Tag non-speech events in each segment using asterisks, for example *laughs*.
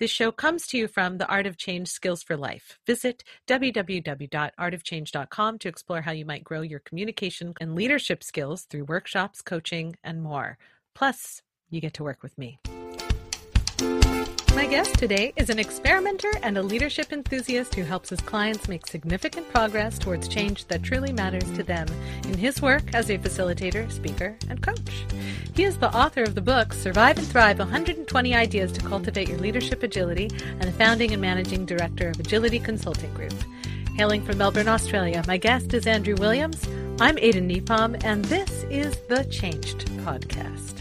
This show comes to you from the Art of Change Skills for Life. Visit www.artofchange.com to explore how you might grow your communication and leadership skills through workshops, coaching, and more. Plus, you get to work with me. My guest today is an experimenter and a leadership enthusiast who helps his clients make significant progress towards change that truly matters to them in his work as a facilitator, speaker, and coach. He is the author of the book Survive and Thrive 120 Ideas to Cultivate Your Leadership Agility and the founding and managing director of Agility Consulting Group. Hailing from Melbourne, Australia, my guest is Andrew Williams. I'm Aidan Nepom, and this is the Changed Podcast.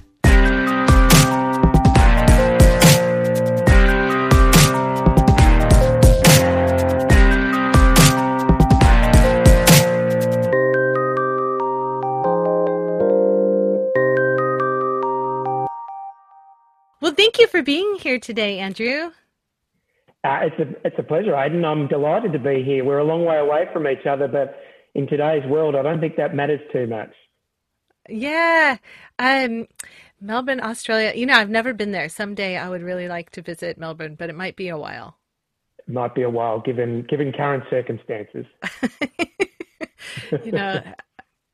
Thank you for being here today, Andrew. Uh, it's a it's a pleasure, Aidan. I'm delighted to be here. We're a long way away from each other, but in today's world, I don't think that matters too much. Yeah, um, Melbourne, Australia. You know, I've never been there. Someday, I would really like to visit Melbourne, but it might be a while. It might be a while, given given current circumstances. *laughs* you know,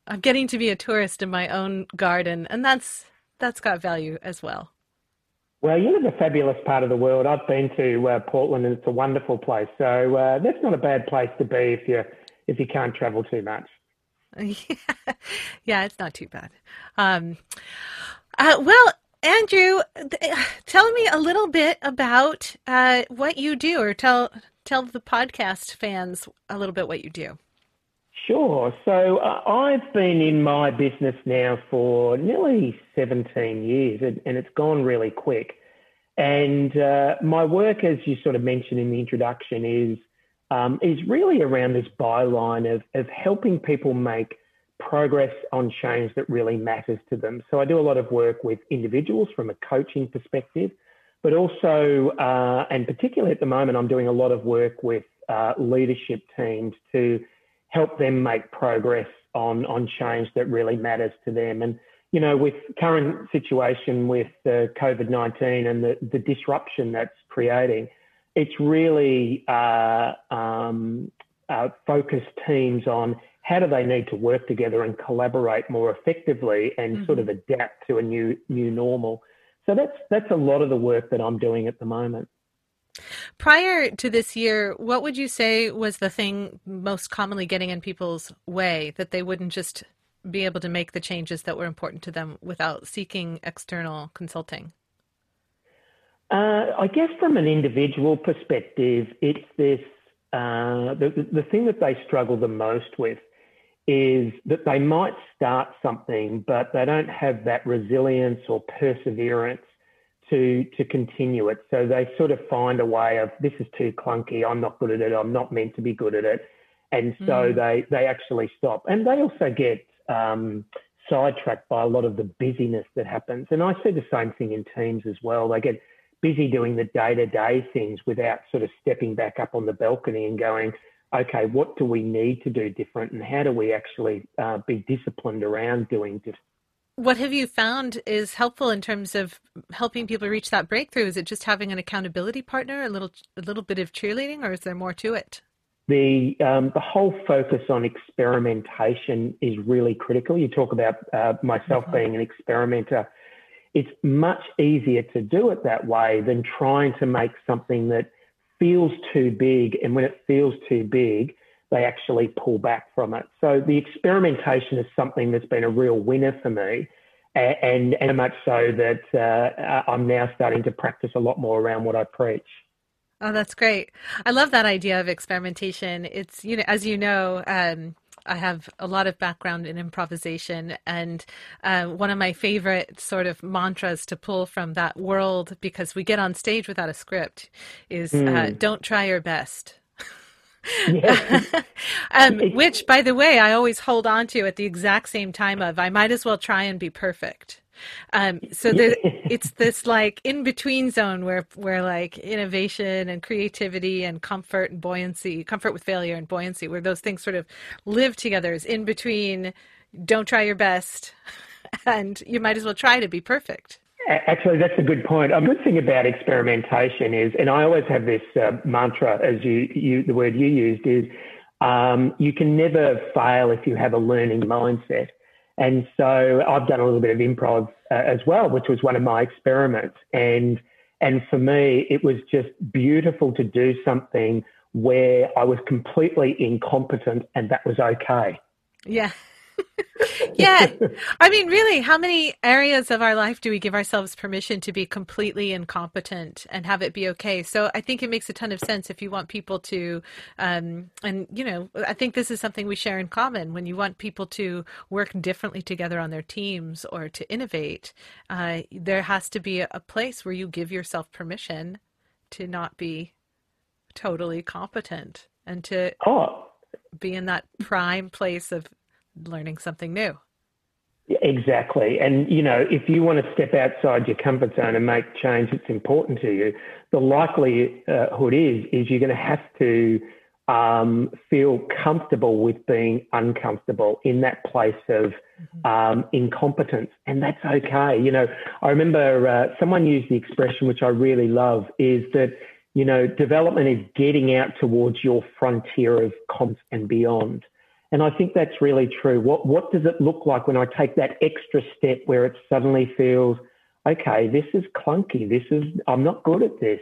I'm getting to be a tourist in my own garden, and that's that's got value as well. Well, you live a fabulous part of the world. I've been to uh, Portland, and it's a wonderful place. So uh, that's not a bad place to be if you if you can't travel too much. *laughs* Yeah, yeah it's not too bad. Um, uh, well, Andrew, tell me a little bit about uh, what you do, or tell tell the podcast fans a little bit what you do. Sure. So uh, I've been in my business now for nearly 17 years, and, and it's gone really quick. And uh, my work, as you sort of mentioned in the introduction, is um, is really around this byline of of helping people make progress on change that really matters to them. So I do a lot of work with individuals from a coaching perspective, but also, uh, and particularly at the moment, I'm doing a lot of work with uh, leadership teams to help them make progress on on change that really matters to them. And you know, with current situation with uh, COVID nineteen and the the disruption that's creating, it's really uh, um, uh, focused teams on how do they need to work together and collaborate more effectively and mm-hmm. sort of adapt to a new new normal. So that's that's a lot of the work that I'm doing at the moment. Prior to this year, what would you say was the thing most commonly getting in people's way that they wouldn't just be able to make the changes that were important to them without seeking external consulting? Uh, I guess from an individual perspective, it's this uh, the, the thing that they struggle the most with is that they might start something, but they don't have that resilience or perseverance to to continue it. So they sort of find a way of this is too clunky. I'm not good at it. I'm not meant to be good at it, and so mm. they they actually stop. And they also get um, sidetracked by a lot of the busyness that happens. And I see the same thing in teams as well. They get busy doing the day to day things without sort of stepping back up on the balcony and going, okay, what do we need to do different, and how do we actually uh, be disciplined around doing different what have you found is helpful in terms of helping people reach that breakthrough? Is it just having an accountability partner, a little a little bit of cheerleading, or is there more to it? The um, the whole focus on experimentation is really critical. You talk about uh, myself mm-hmm. being an experimenter. It's much easier to do it that way than trying to make something that feels too big. And when it feels too big, they actually pull back from it. So the experimentation is something that's been a real winner for me. And, and much so that uh, I'm now starting to practice a lot more around what I preach. Oh, that's great. I love that idea of experimentation. It's, you know, as you know, um, I have a lot of background in improvisation, and uh, one of my favorite sort of mantras to pull from that world, because we get on stage without a script, is mm. uh, hmm. "Don't try your best." *laughs* um, *laughs* which, by the way, I always hold on to at the exact same time of I might as well try and be perfect. Um, so there, *laughs* it's this like in between zone where where like innovation and creativity and comfort and buoyancy, comfort with failure and buoyancy, where those things sort of live together. Is in between. Don't try your best, and you might as well try to be perfect. Actually, that's a good point. A good thing about experimentation is, and I always have this uh, mantra, as you, you, the word you used is, um, you can never fail if you have a learning mindset. And so I've done a little bit of improv uh, as well, which was one of my experiments. And and for me, it was just beautiful to do something where I was completely incompetent, and that was okay. Yeah. Yeah. *laughs* I mean, really, how many areas of our life do we give ourselves permission to be completely incompetent and have it be okay? So I think it makes a ton of sense if you want people to, um, and, you know, I think this is something we share in common. When you want people to work differently together on their teams or to innovate, uh, there has to be a place where you give yourself permission to not be totally competent and to oh. be in that prime place of learning something new. Exactly. And, you know, if you want to step outside your comfort zone and make change that's important to you, the likelihood is, is you're going to have to um, feel comfortable with being uncomfortable in that place of mm-hmm. um, incompetence. And that's okay. You know, I remember uh, someone used the expression, which I really love, is that, you know, development is getting out towards your frontier of comps and beyond. And I think that's really true. What, what does it look like when I take that extra step where it suddenly feels, okay, this is clunky. This is, I'm not good at this,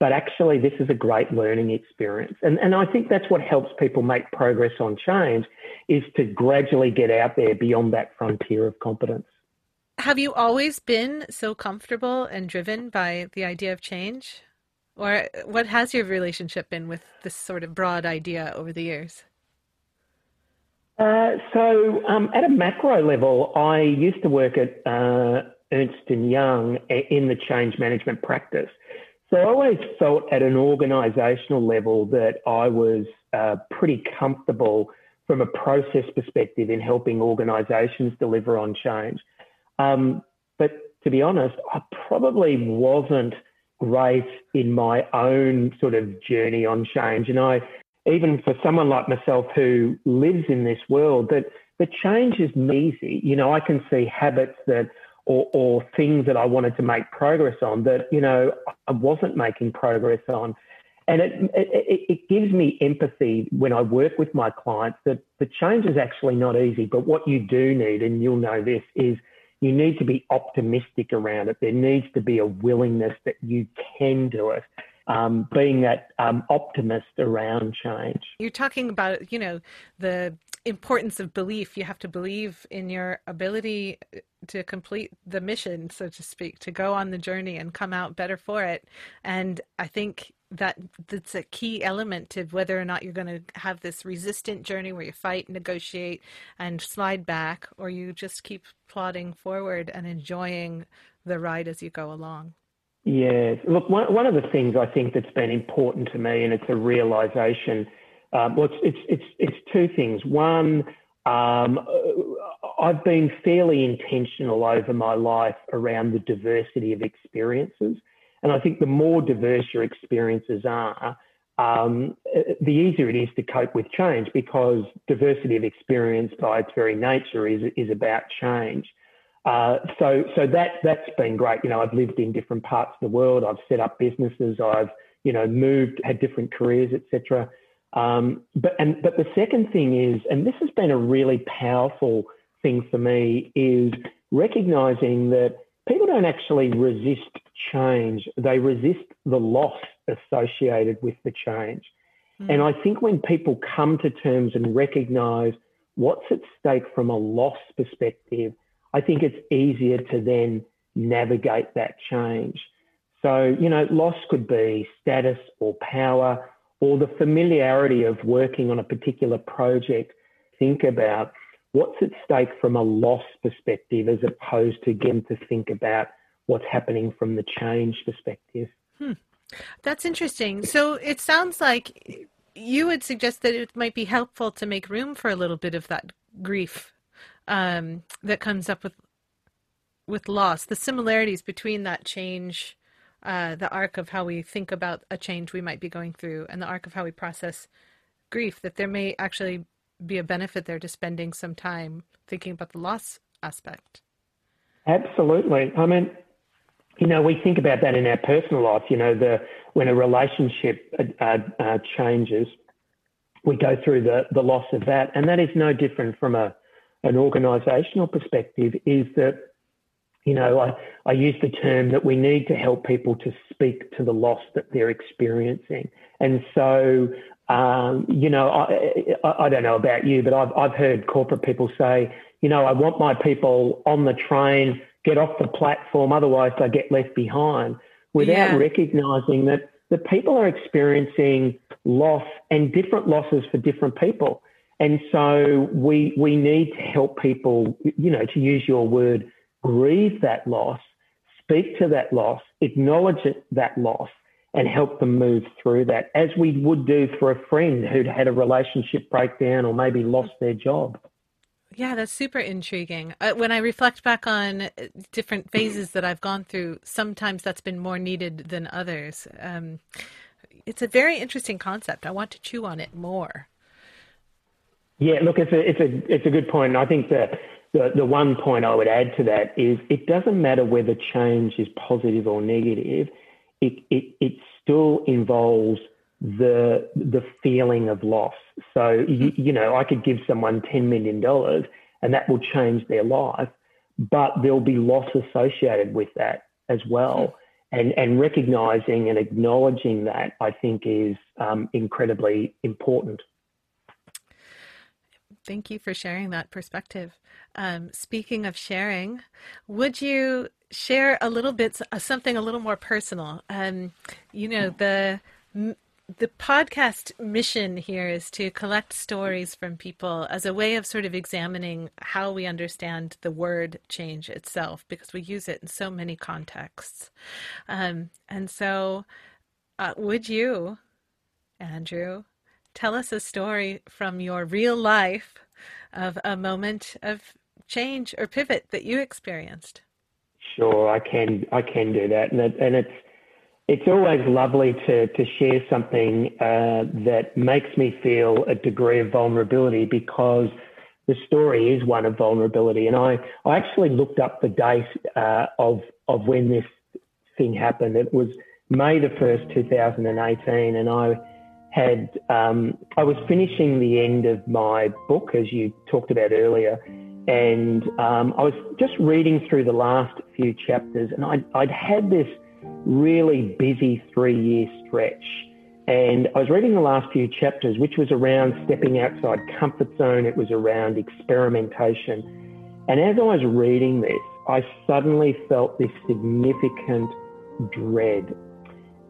but actually this is a great learning experience. And, and I think that's what helps people make progress on change is to gradually get out there beyond that frontier of competence. Have you always been so comfortable and driven by the idea of change? Or what has your relationship been with this sort of broad idea over the years? Uh, so, um, at a macro level, I used to work at uh, Ernst and Young in the change management practice. So, I always felt at an organisational level that I was uh, pretty comfortable from a process perspective in helping organisations deliver on change. Um, but to be honest, I probably wasn't great in my own sort of journey on change, and I even for someone like myself who lives in this world, that the change is easy. You know, I can see habits that or, or things that I wanted to make progress on that, you know, I wasn't making progress on. And it, it, it, gives me empathy when I work with my clients that the change is actually not easy. But what you do need, and you'll know this, is you need to be optimistic around it. There needs to be a willingness that you can do it um, being that um, optimist around change. You're talking about, you know, the importance of belief. You have to believe in your ability to complete the mission, so to speak, to go on the journey and come out better for it. And I think that that's a key element to whether or not you're going to have this resistant journey where you fight, negotiate, and slide back, or you just keep plodding forward and enjoying the ride as you go along. Yes. Look, one, one of the things I think that's been important to me, and it's a realization, um, well, it's, it's, it's, it's two things. One, um, I've been fairly intentional over my life around the diversity of experiences. And I think the more diverse your experiences are, um, the easier it is to cope with change because diversity of experience by its very nature is, is about change. Uh, so, so that that's been great. You know, I've lived in different parts of the world. I've set up businesses. I've you know moved, had different careers, etc. Um, but and but the second thing is, and this has been a really powerful thing for me, is recognizing that people don't actually resist change; they resist the loss associated with the change. Mm. And I think when people come to terms and recognize what's at stake from a loss perspective I think it's easier to then navigate that change. So, you know, loss could be status or power or the familiarity of working on a particular project. Think about what's at stake from a loss perspective as opposed to getting to think about what's happening from the change perspective. Hmm. That's interesting. So it sounds like you would suggest that it might be helpful to make room for a little bit of that grief um, that comes up with with loss, the similarities between that change, uh, the arc of how we think about a change we might be going through, and the arc of how we process grief, that there may actually be a benefit there to spending some time thinking about the loss aspect. Absolutely. I mean, you know, we think about that in our personal life. You know, the when a relationship uh, uh, changes, we go through the the loss of that, and that is no different from a an organisational perspective. Is that you know, I, I use the term that we need to help people to speak to the loss that they're experiencing. And so, um, you know, I, I, I, don't know about you, but I've, I've heard corporate people say, you know, I want my people on the train, get off the platform, otherwise they get left behind, without yeah. recognizing that the people are experiencing loss and different losses for different people. And so we, we need to help people, you know, to use your word, grieve that loss, speak to that loss, acknowledge it, that loss, and help them move through that, as we would do for a friend who'd had a relationship breakdown or maybe lost their job. Yeah, that's super intriguing. Uh, when I reflect back on uh, different phases that I've gone through, sometimes that's been more needed than others. Um, it's a very interesting concept. I want to chew on it more. Yeah, look, it's a it's a it's a good point. And I think that the, the one point I would add to that is it doesn't matter whether change is positive or negative, it, it, it still involves the, the feeling of loss. So, you, you know, I could give someone $10 million and that will change their life, but there'll be loss associated with that as well. And, and recognizing and acknowledging that, I think, is um, incredibly important. Thank you for sharing that perspective. Um, speaking of sharing, would you share a little bit uh, something a little more personal? Um, you know the the podcast mission here is to collect stories from people as a way of sort of examining how we understand the word change itself because we use it in so many contexts. Um, and so, uh, would you, Andrew, tell us a story from your real life of a moment of change or pivot that you experienced. Sure, I can. I can do that, and, it, and it's it's always lovely to to share something uh, that makes me feel a degree of vulnerability because the story is one of vulnerability. And I I actually looked up the date uh, of of when this thing happened. It was May the first, two thousand and eighteen, and I had um, I was finishing the end of my book, as you talked about earlier, and um, I was just reading through the last few chapters, and I'd, I'd had this really busy three-year stretch, and I was reading the last few chapters, which was around stepping outside comfort zone. It was around experimentation, and as I was reading this, I suddenly felt this significant dread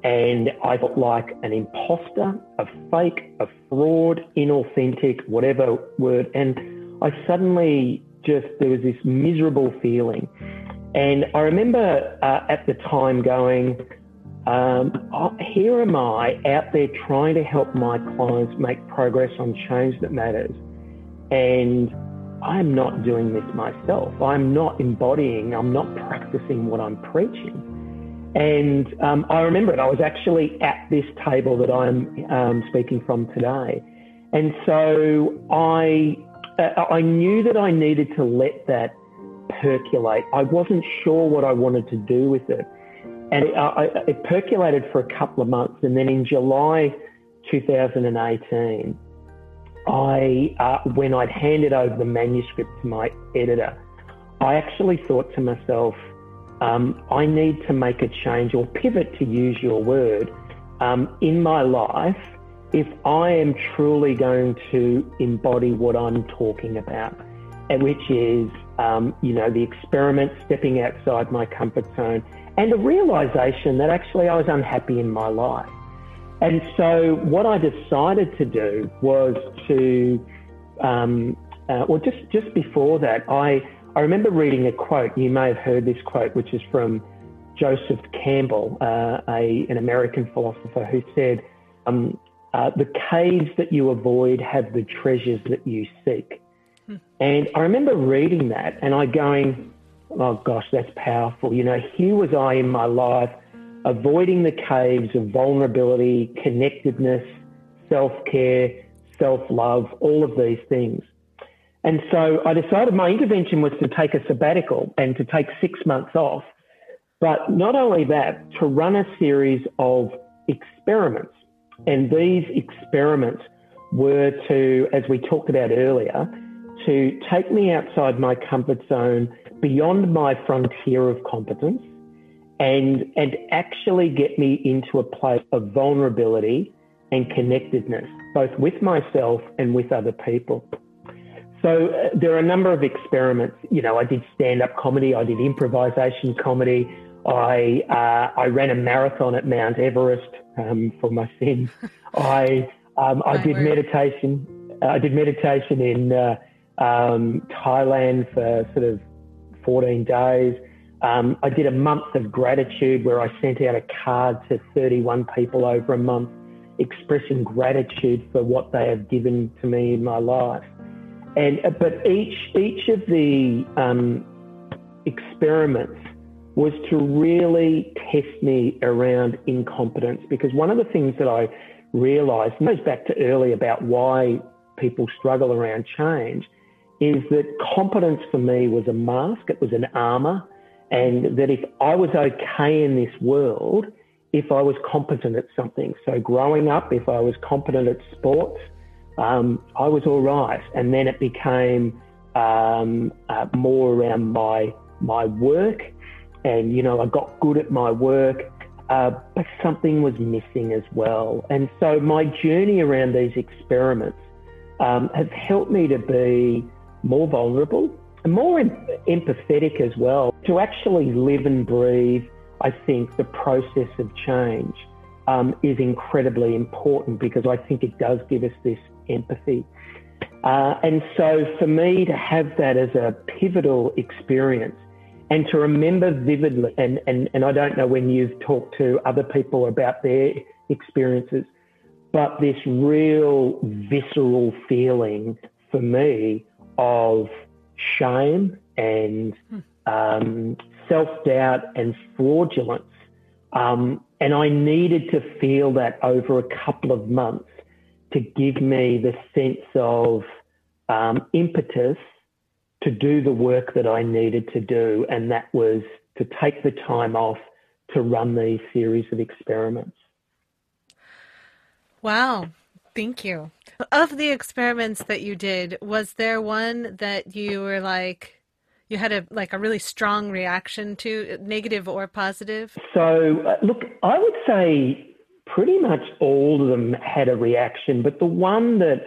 and I felt like an imposter, a fake, a fraud, inauthentic, whatever word. And I suddenly just, there was this miserable feeling. And I remember uh, at the time going, um, oh, here am I out there trying to help my clients make progress on change that matters. And I'm not doing this myself. I'm not embodying, I'm not practicing what I'm preaching. And um, I remember it. I was actually at this table that I'm um, speaking from today, and so I uh, I knew that I needed to let that percolate. I wasn't sure what I wanted to do with it, and it, I, it percolated for a couple of months, and then in July 2018, I uh, when I'd handed over the manuscript to my editor, I actually thought to myself um, I need to make a change or pivot, to use your word, um, in my life if I am truly going to embody what I'm talking about, which is, um, you know, the experiment, stepping outside my comfort zone, and a realization that actually I was unhappy in my life. And so, what I decided to do was to, um, uh, well, just just before that, I I remember reading a quote, you may have heard this quote, which is from Joseph Campbell, uh, a, an American philosopher, who said, um, uh, The caves that you avoid have the treasures that you seek. Hmm. And I remember reading that and I going, Oh gosh, that's powerful. You know, here was I in my life, avoiding the caves of vulnerability, connectedness, self care, self love, all of these things. And so I decided my intervention was to take a sabbatical and to take six months off But not only that, to run a series of experiments. And these experiments were to, as we talked about earlier, to take me outside my comfort zone, beyond my frontier of competence, and, and actually get me into a place of vulnerability and connectedness, both with myself and with other people. So uh, there are a number of experiments. You know, I did stand-up comedy, I did improvisation comedy, I uh, I ran a marathon at Mount Everest um, for my sins. *laughs* I um, I did meditation. Uh, I did meditation in uh, um, Thailand for sort of 14 days. Um, I did a month of gratitude where I sent out a card to 31 people over a month expressing gratitude for what they have given to me in my life. And uh, but each each of the um, experiments was to really test me around incompetence because one of the things that I realized goes back to early about why people struggle around change is that competence for me was a mask, it was an armor, and that if I was okay in this world, if I was competent at something. So growing up, if I was competent at sports, um, I was all right. And then it became um, uh, more around my my work, and you know I got good at my work, uh, but something was missing as well. And so my journey around these experiments um, has helped me to be more vulnerable and more em- empathetic as well, to actually live and breathe. I think the process of change um, is incredibly important because I think it does give us this empathy. Uh, and so for me to have that as a pivotal experience and to remember vividly, and, and, and I don't know when you've talked to other people about their experiences, but this real visceral feeling for me of shame and um, self doubt and fraudulence. Um, and I needed to feel that over a couple of months to give me the sense of um, impetus to do the work that I needed to do. And that was to take the time off to run these series of experiments. Wow. Thank you. Of the experiments that you did, was there one that you were like, you had a like a really strong reaction to, negative or positive? So, uh, look, I would say pretty much all of them had a reaction, but the one that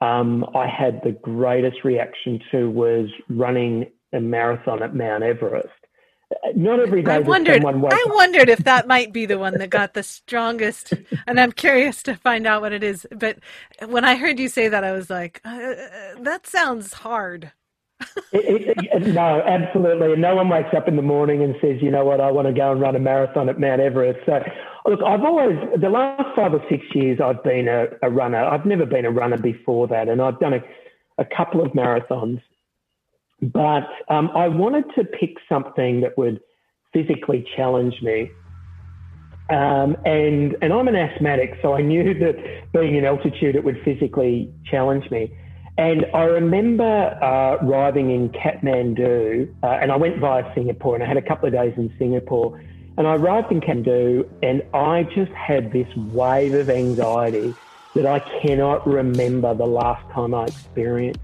um, I had the greatest reaction to was running a marathon at Mount Everest not every day. I wondered. I wondered if that might be the one that got the strongest, and I'm curious to find out what it is. But when I heard you say that, I was like, uh, uh "That sounds hard." It, it, no, absolutely. And no one wakes up in the morning and says, "You know what? I want to go and run a marathon at Mount Everest." So, look, I've always the last five or six years I've been a, a runner. I've never been a runner before that, and I've done a, a couple of marathons. But um, I wanted to pick something that would physically challenge me. Um, and and I'm an asthmatic, so I knew *laughs* that being in altitude it would physically challenge me. And I remember uh, arriving in Kathmandu, uh, and I went via Singapore, and I had a couple of days in Singapore. And I arrived in Kathmandu, and I just had this wave of anxiety that I cannot remember the last time I experienced.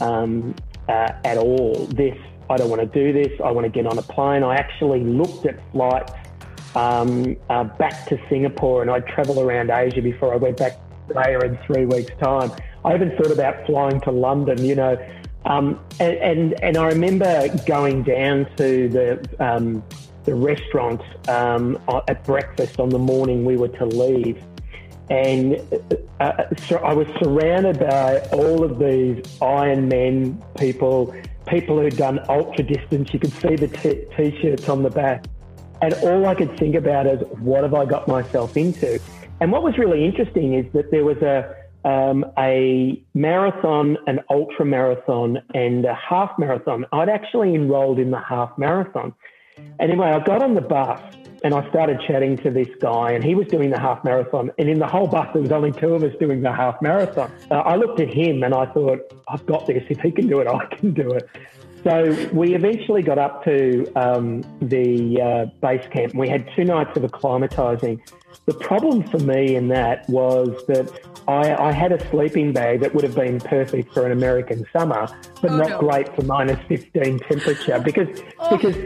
Um, uh, at all. This, I don't want to do this. I want to get on a plane. I actually looked at flights um, uh, back to Singapore and I'd travel around Asia before I went back there in three weeks' time. I even thought about flying to London, you know. Um, and, and, and I remember going down to the um, the restaurant um, at breakfast on the morning we were to leave, and uh, uh, so I was surrounded by all of these Iron Men people, people who'd done ultra distance. You could see the t- shirts on the back. And all I could think about is, what have I got myself into? And what was really interesting is that there was a, um, a marathon, an ultra marathon, and a half marathon. I'd actually enrolled in the half marathon. Anyway, I got on the bus and I started chatting to this guy, and he was doing the half marathon. And in the whole bus, there was only two of us doing the half marathon. Uh, I looked at him and I thought, I've got this. If he can do it, I can do it. So we eventually got up to um, the uh, base camp. We had two nights of acclimatizing. The problem for me in that was that I, I, had a sleeping bag that would have been perfect for an American summer, but oh, not no. great for minus 15 temperature because oh. because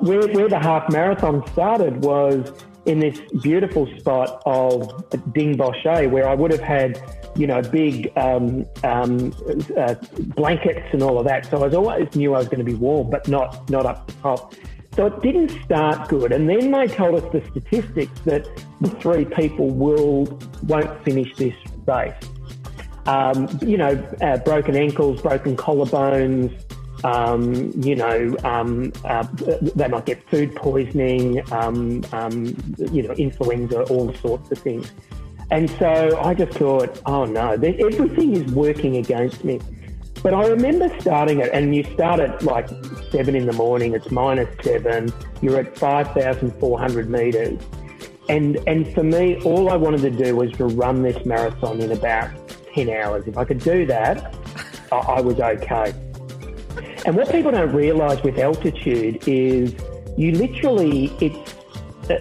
where, where the half marathon started was in this beautiful spot of Dingboche, where I would have had, you know, big um, um, uh, blankets and all of that. So I was always knew I was going to be warm, but not not up the top. So it didn't start good. And then they told us the statistics that the three people will won't finish this race. Um, you know, uh, broken ankles, broken collarbones, um, you know, um, uh, they might get food poisoning, um, um, you know, influenza, all sorts of things. And so I just thought, oh no, everything is working against me. But I remember starting it, and you start at like seven in the morning, it's minus seven, you're at 5,400 meters. And, and for me, all I wanted to do was to run this marathon in about 10 hours. If I could do that, I, I was okay. And what people don't realise with altitude is you literally, it's,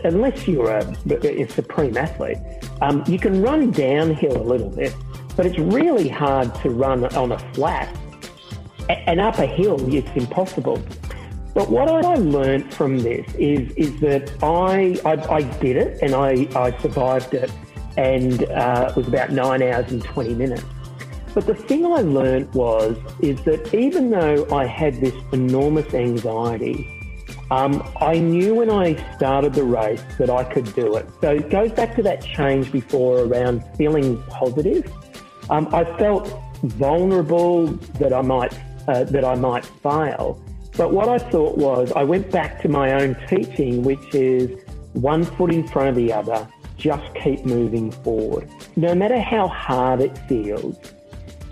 unless you're a, a supreme athlete, um, you can run downhill a little bit, but it's really hard to run on a flat. And up a hill, it's impossible. But what I learned from this is is that I I, I did it and I, I survived it, and uh, it was about nine hours and twenty minutes. But the thing I learned was is that even though I had this enormous anxiety, um, I knew when I started the race that I could do it. So it goes back to that change before around feeling positive. Um, I felt vulnerable that I might uh, that I might fail. But what I thought was I went back to my own teaching, which is one foot in front of the other. Just keep moving forward. No matter how hard it feels,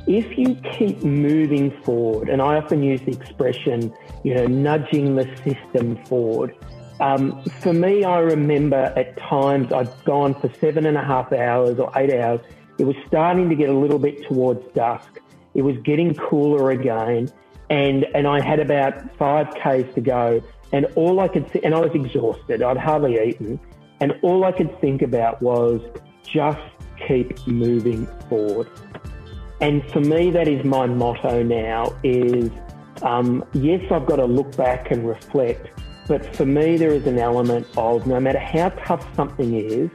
if you keep moving forward, and I often use the expression, you know, nudging the system forward. Um, for me, I remember at times I'd gone for seven and a half hours or eight hours. It was starting to get a little bit towards dusk. It was getting cooler again, and and I had about five k's to go, and all I could see, and I was exhausted. I'd hardly eaten, and all I could think about was just keep moving forward. And for me, that is my motto now is, um, yes, I've got to look back and reflect, but for me, there is an element of no matter how tough something is,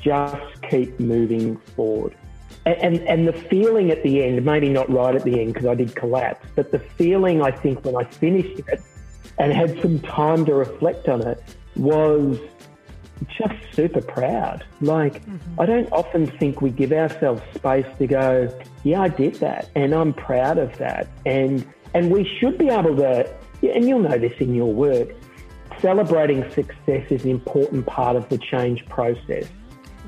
just keep moving forward. And, and, and the feeling at the end, maybe not right at the end because I did collapse, but the feeling I think when I finished it and had some time to reflect on it was just super proud. Like, mm-hmm. I don't often think we give ourselves space to go, yeah, I did that, and I'm proud of that. And and we should be able to, and you'll know this in your work, celebrating success is an important part of the change process.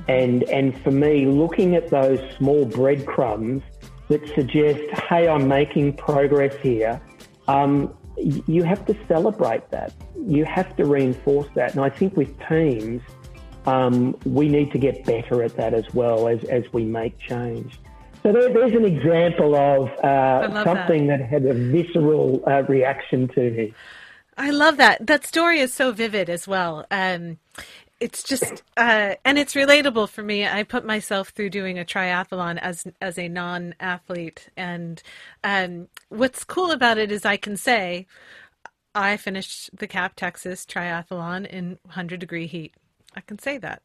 And and for me, looking at those small breadcrumbs that suggest, hey, I'm making progress here. Um, you have to celebrate that. You have to reinforce that. And I think with teams, um, we need to get better at that as well as, as we make change. So there, there's an example of uh, something that. that. had a visceral uh, reaction to me. I love that. That story is so vivid as well. Um, it's just uh, and it's relatable for me. I put myself through doing a triathlon as as a non-athlete, and um, what's cool about it is I can say I finished the Cap Texas triathlon in 100 degree heat. I can say that.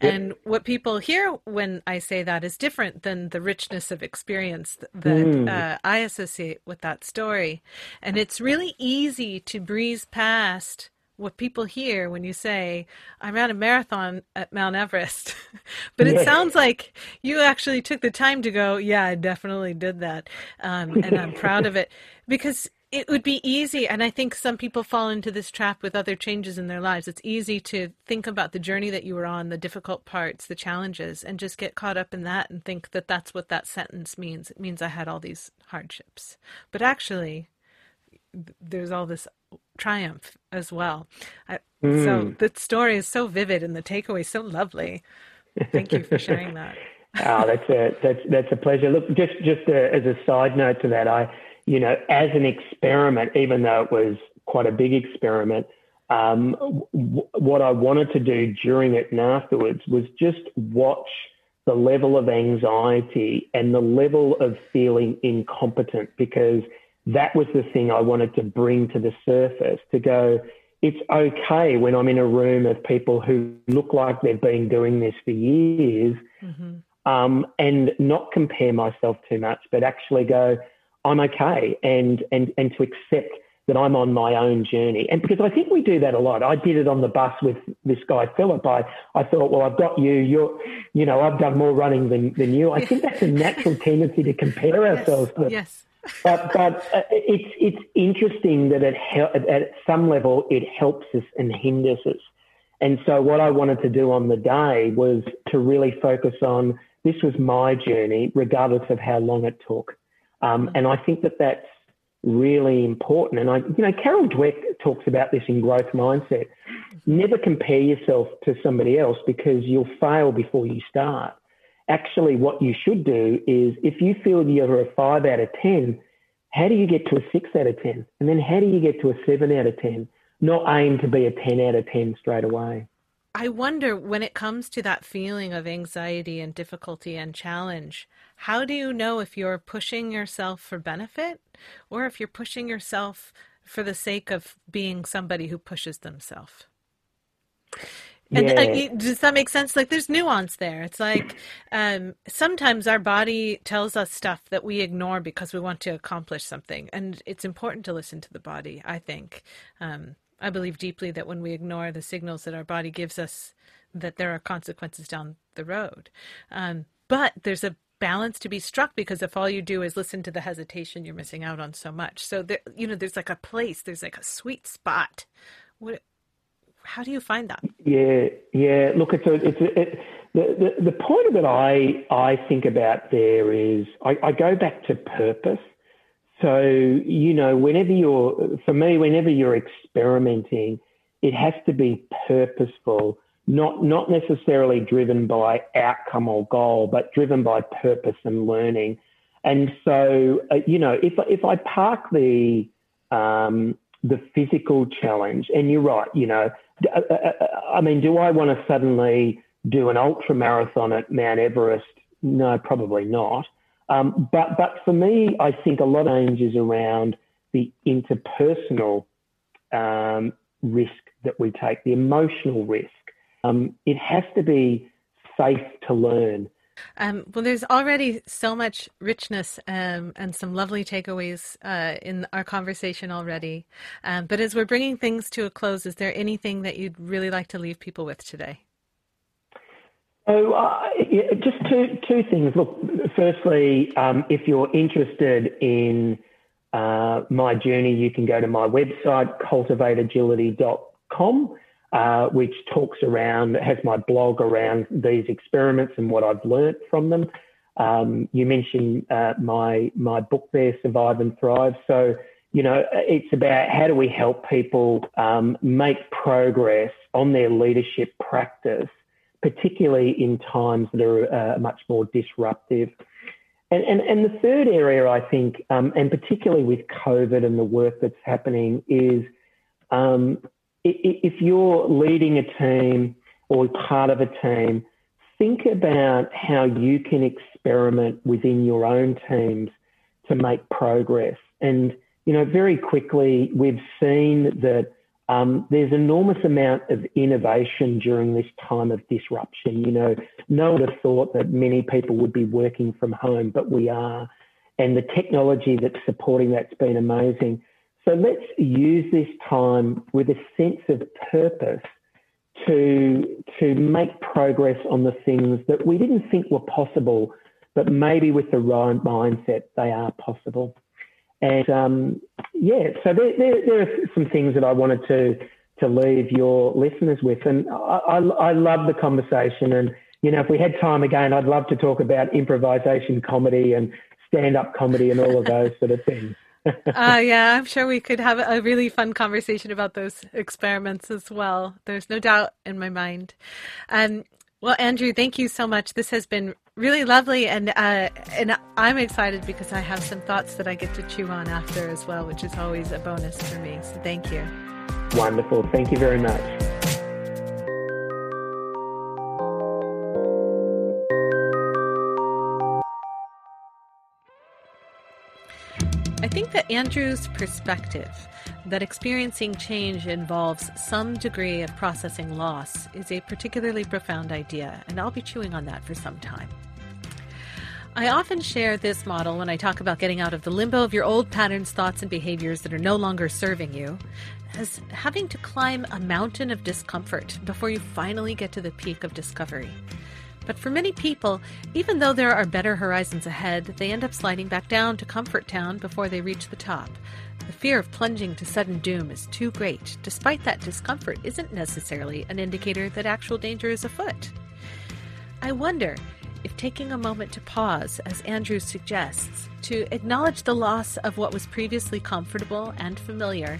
And what people hear when I say that is different than the richness of experience that mm. uh, I associate with that story. And it's really easy to breeze past what people hear when you say, I ran a marathon at Mount Everest. *laughs* but it sounds like you actually took the time to go, yeah, I definitely did that. Um, and I'm proud of it because it would be easy. And I think some people fall into this trap with other changes in their lives. It's easy to think about the journey that you were on, the difficult parts, the challenges, and just get caught up in that and think that that's what that sentence means. It means I had all these hardships. But actually, there's all this triumph as well. I, mm. So the story is so vivid and the takeaway is so lovely. Thank you for sharing that. oh, *laughs* that's a that's that's a pleasure. Look, just just uh, as a side note to that, I you know, as an experiment, even though it was quite a big experiment, um, w- what I wanted to do during it and afterwards was just watch the level of anxiety and the level of feeling incompetent because that was the thing I wanted to bring to the surface to go, it's okay when I'm in a room of people who look like they've been doing this for years mm-hmm. um, and not compare myself too much, but actually go, I'm okay and, and, and to accept that I'm on my own journey. And because I think we do that a lot. I did it on the bus with this guy, Philip. I, I thought, well, I've got you. You're, you know, I've done more running than, than you. I think that's a natural tendency to compare ourselves. Yes. yes but but uh, it's it's interesting that it at some level it helps us and hinders us. And so what I wanted to do on the day was to really focus on this was my journey, regardless of how long it took. Um, and I think that that's really important. And I, you know, Carol Dweck talks about this in growth mindset. Never compare yourself to somebody else because you'll fail before you start actually what you should do is if you feel you're a five out of 10, how do you get to a six out of 10? And then how do you get to a seven out of 10? Not aim to be a 10 out of 10 straight away. I wonder when it comes to that feeling of anxiety and difficulty and challenge, how do you know if you're pushing yourself for benefit or if you're pushing yourself for the sake of being somebody who pushes themselves? And yeah. uh, does that make sense? Like, there's nuance there. It's like um, sometimes our body tells us stuff that we ignore because we want to accomplish something, and it's important to listen to the body. I think. Um, I believe deeply that when we ignore the signals that our body gives us, that there are consequences down the road. Um, but there's a balance to be struck because if all you do is listen to the hesitation, you're missing out on so much. So there, you know, there's like a place, there's like a sweet spot. What how do you find that? Yeah, yeah. Look, it's a, it's a, it, the, the the point that I I think about there is I, I go back to purpose. So you know, whenever you're for me, whenever you're experimenting, it has to be purposeful, not not necessarily driven by outcome or goal, but driven by purpose and learning. And so, uh, you know, if if I park the um, the physical challenge, and you're right, you know, uh, uh, uh, I mean, do I want to suddenly do an ultra marathon at Mount Everest? No, probably not. Um, but but for me, I think a lot of changes around the interpersonal um, risk that we take, the emotional risk. Um, it has to be safe to learn. Um, well, there's already so much richness um, and some lovely takeaways uh, in our conversation already. Um, but as we're bringing things to a close, is there anything that you'd really like to leave people with today? Oh, uh, yeah, just two two things. Look, firstly, um, if you're interested in uh, my journey, you can go to my website, cultivateagility.com uh, which talks around, has my blog around these experiments and what I've learnt from them. Um, you mentioned uh, my my book there, Survive and Thrive. So you know, it's about how do we help people um, make progress on their leadership practice, particularly in times that are uh, much more disruptive. And, and, and the third area, I think, um, and particularly with COVID and the work that's happening, is um, if you're leading a team or part of a team, think about how you can experiment within your own teams to make progress. And, you know, very quickly, we've seen that um, there's enormous amount of innovation during this time of disruption. You know, no one would have thought that many people would be working from home, but we are. And the technology that's supporting that's been amazing. So let's use this time with a sense of purpose to, to make progress on the things that we didn't think were possible, but maybe with the right mindset, they are possible. And um, yeah, so there, there, there, are some things that I wanted to, to leave your listeners with. And I, I, I love the conversation. And, you know, if we had time again, I'd love to talk about improvisation comedy and stand up comedy and all of those sort of things uh, yeah, I'm sure we could have a really fun conversation about those experiments as well. There's no doubt in my mind. Um, Well, Andrew, thank you so much. This has been really lovely, and uh, and I'm excited because I have some thoughts that I get to chew on after as well, which is always a bonus for me. So thank you. Wonderful. Thank you very much. Andrew's perspective that experiencing change involves some degree of processing loss is a particularly profound idea, and I'll be chewing on that for some time. I often share this model when I talk about getting out of the limbo of your old patterns, thoughts, and behaviors that are no longer serving you as having to climb a mountain of discomfort before you finally get to the peak of discovery. But for many people, even though there are better horizons ahead, they end up sliding back down to comfort town before they reach the top. The fear of plunging to sudden doom is too great, despite that discomfort isn't necessarily an indicator that actual danger is afoot. I wonder if taking a moment to pause, as Andrew suggests, to acknowledge the loss of what was previously comfortable and familiar,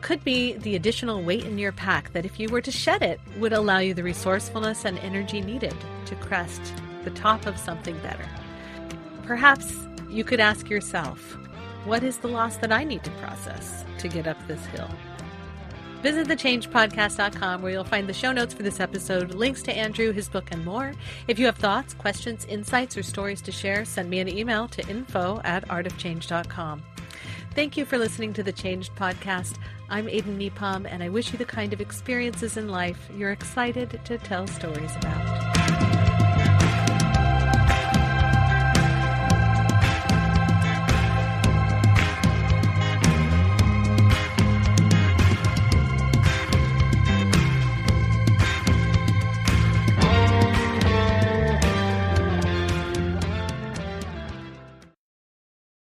could be the additional weight in your pack that, if you were to shed it, would allow you the resourcefulness and energy needed to crest the top of something better. Perhaps you could ask yourself, what is the loss that I need to process to get up this hill? Visit thechangepodcast.com where you'll find the show notes for this episode, links to Andrew, his book, and more. If you have thoughts, questions, insights, or stories to share, send me an email to info at artofchange.com. Thank you for listening to the Changed Podcast. I'm Aiden Nepom, and I wish you the kind of experiences in life you're excited to tell stories about.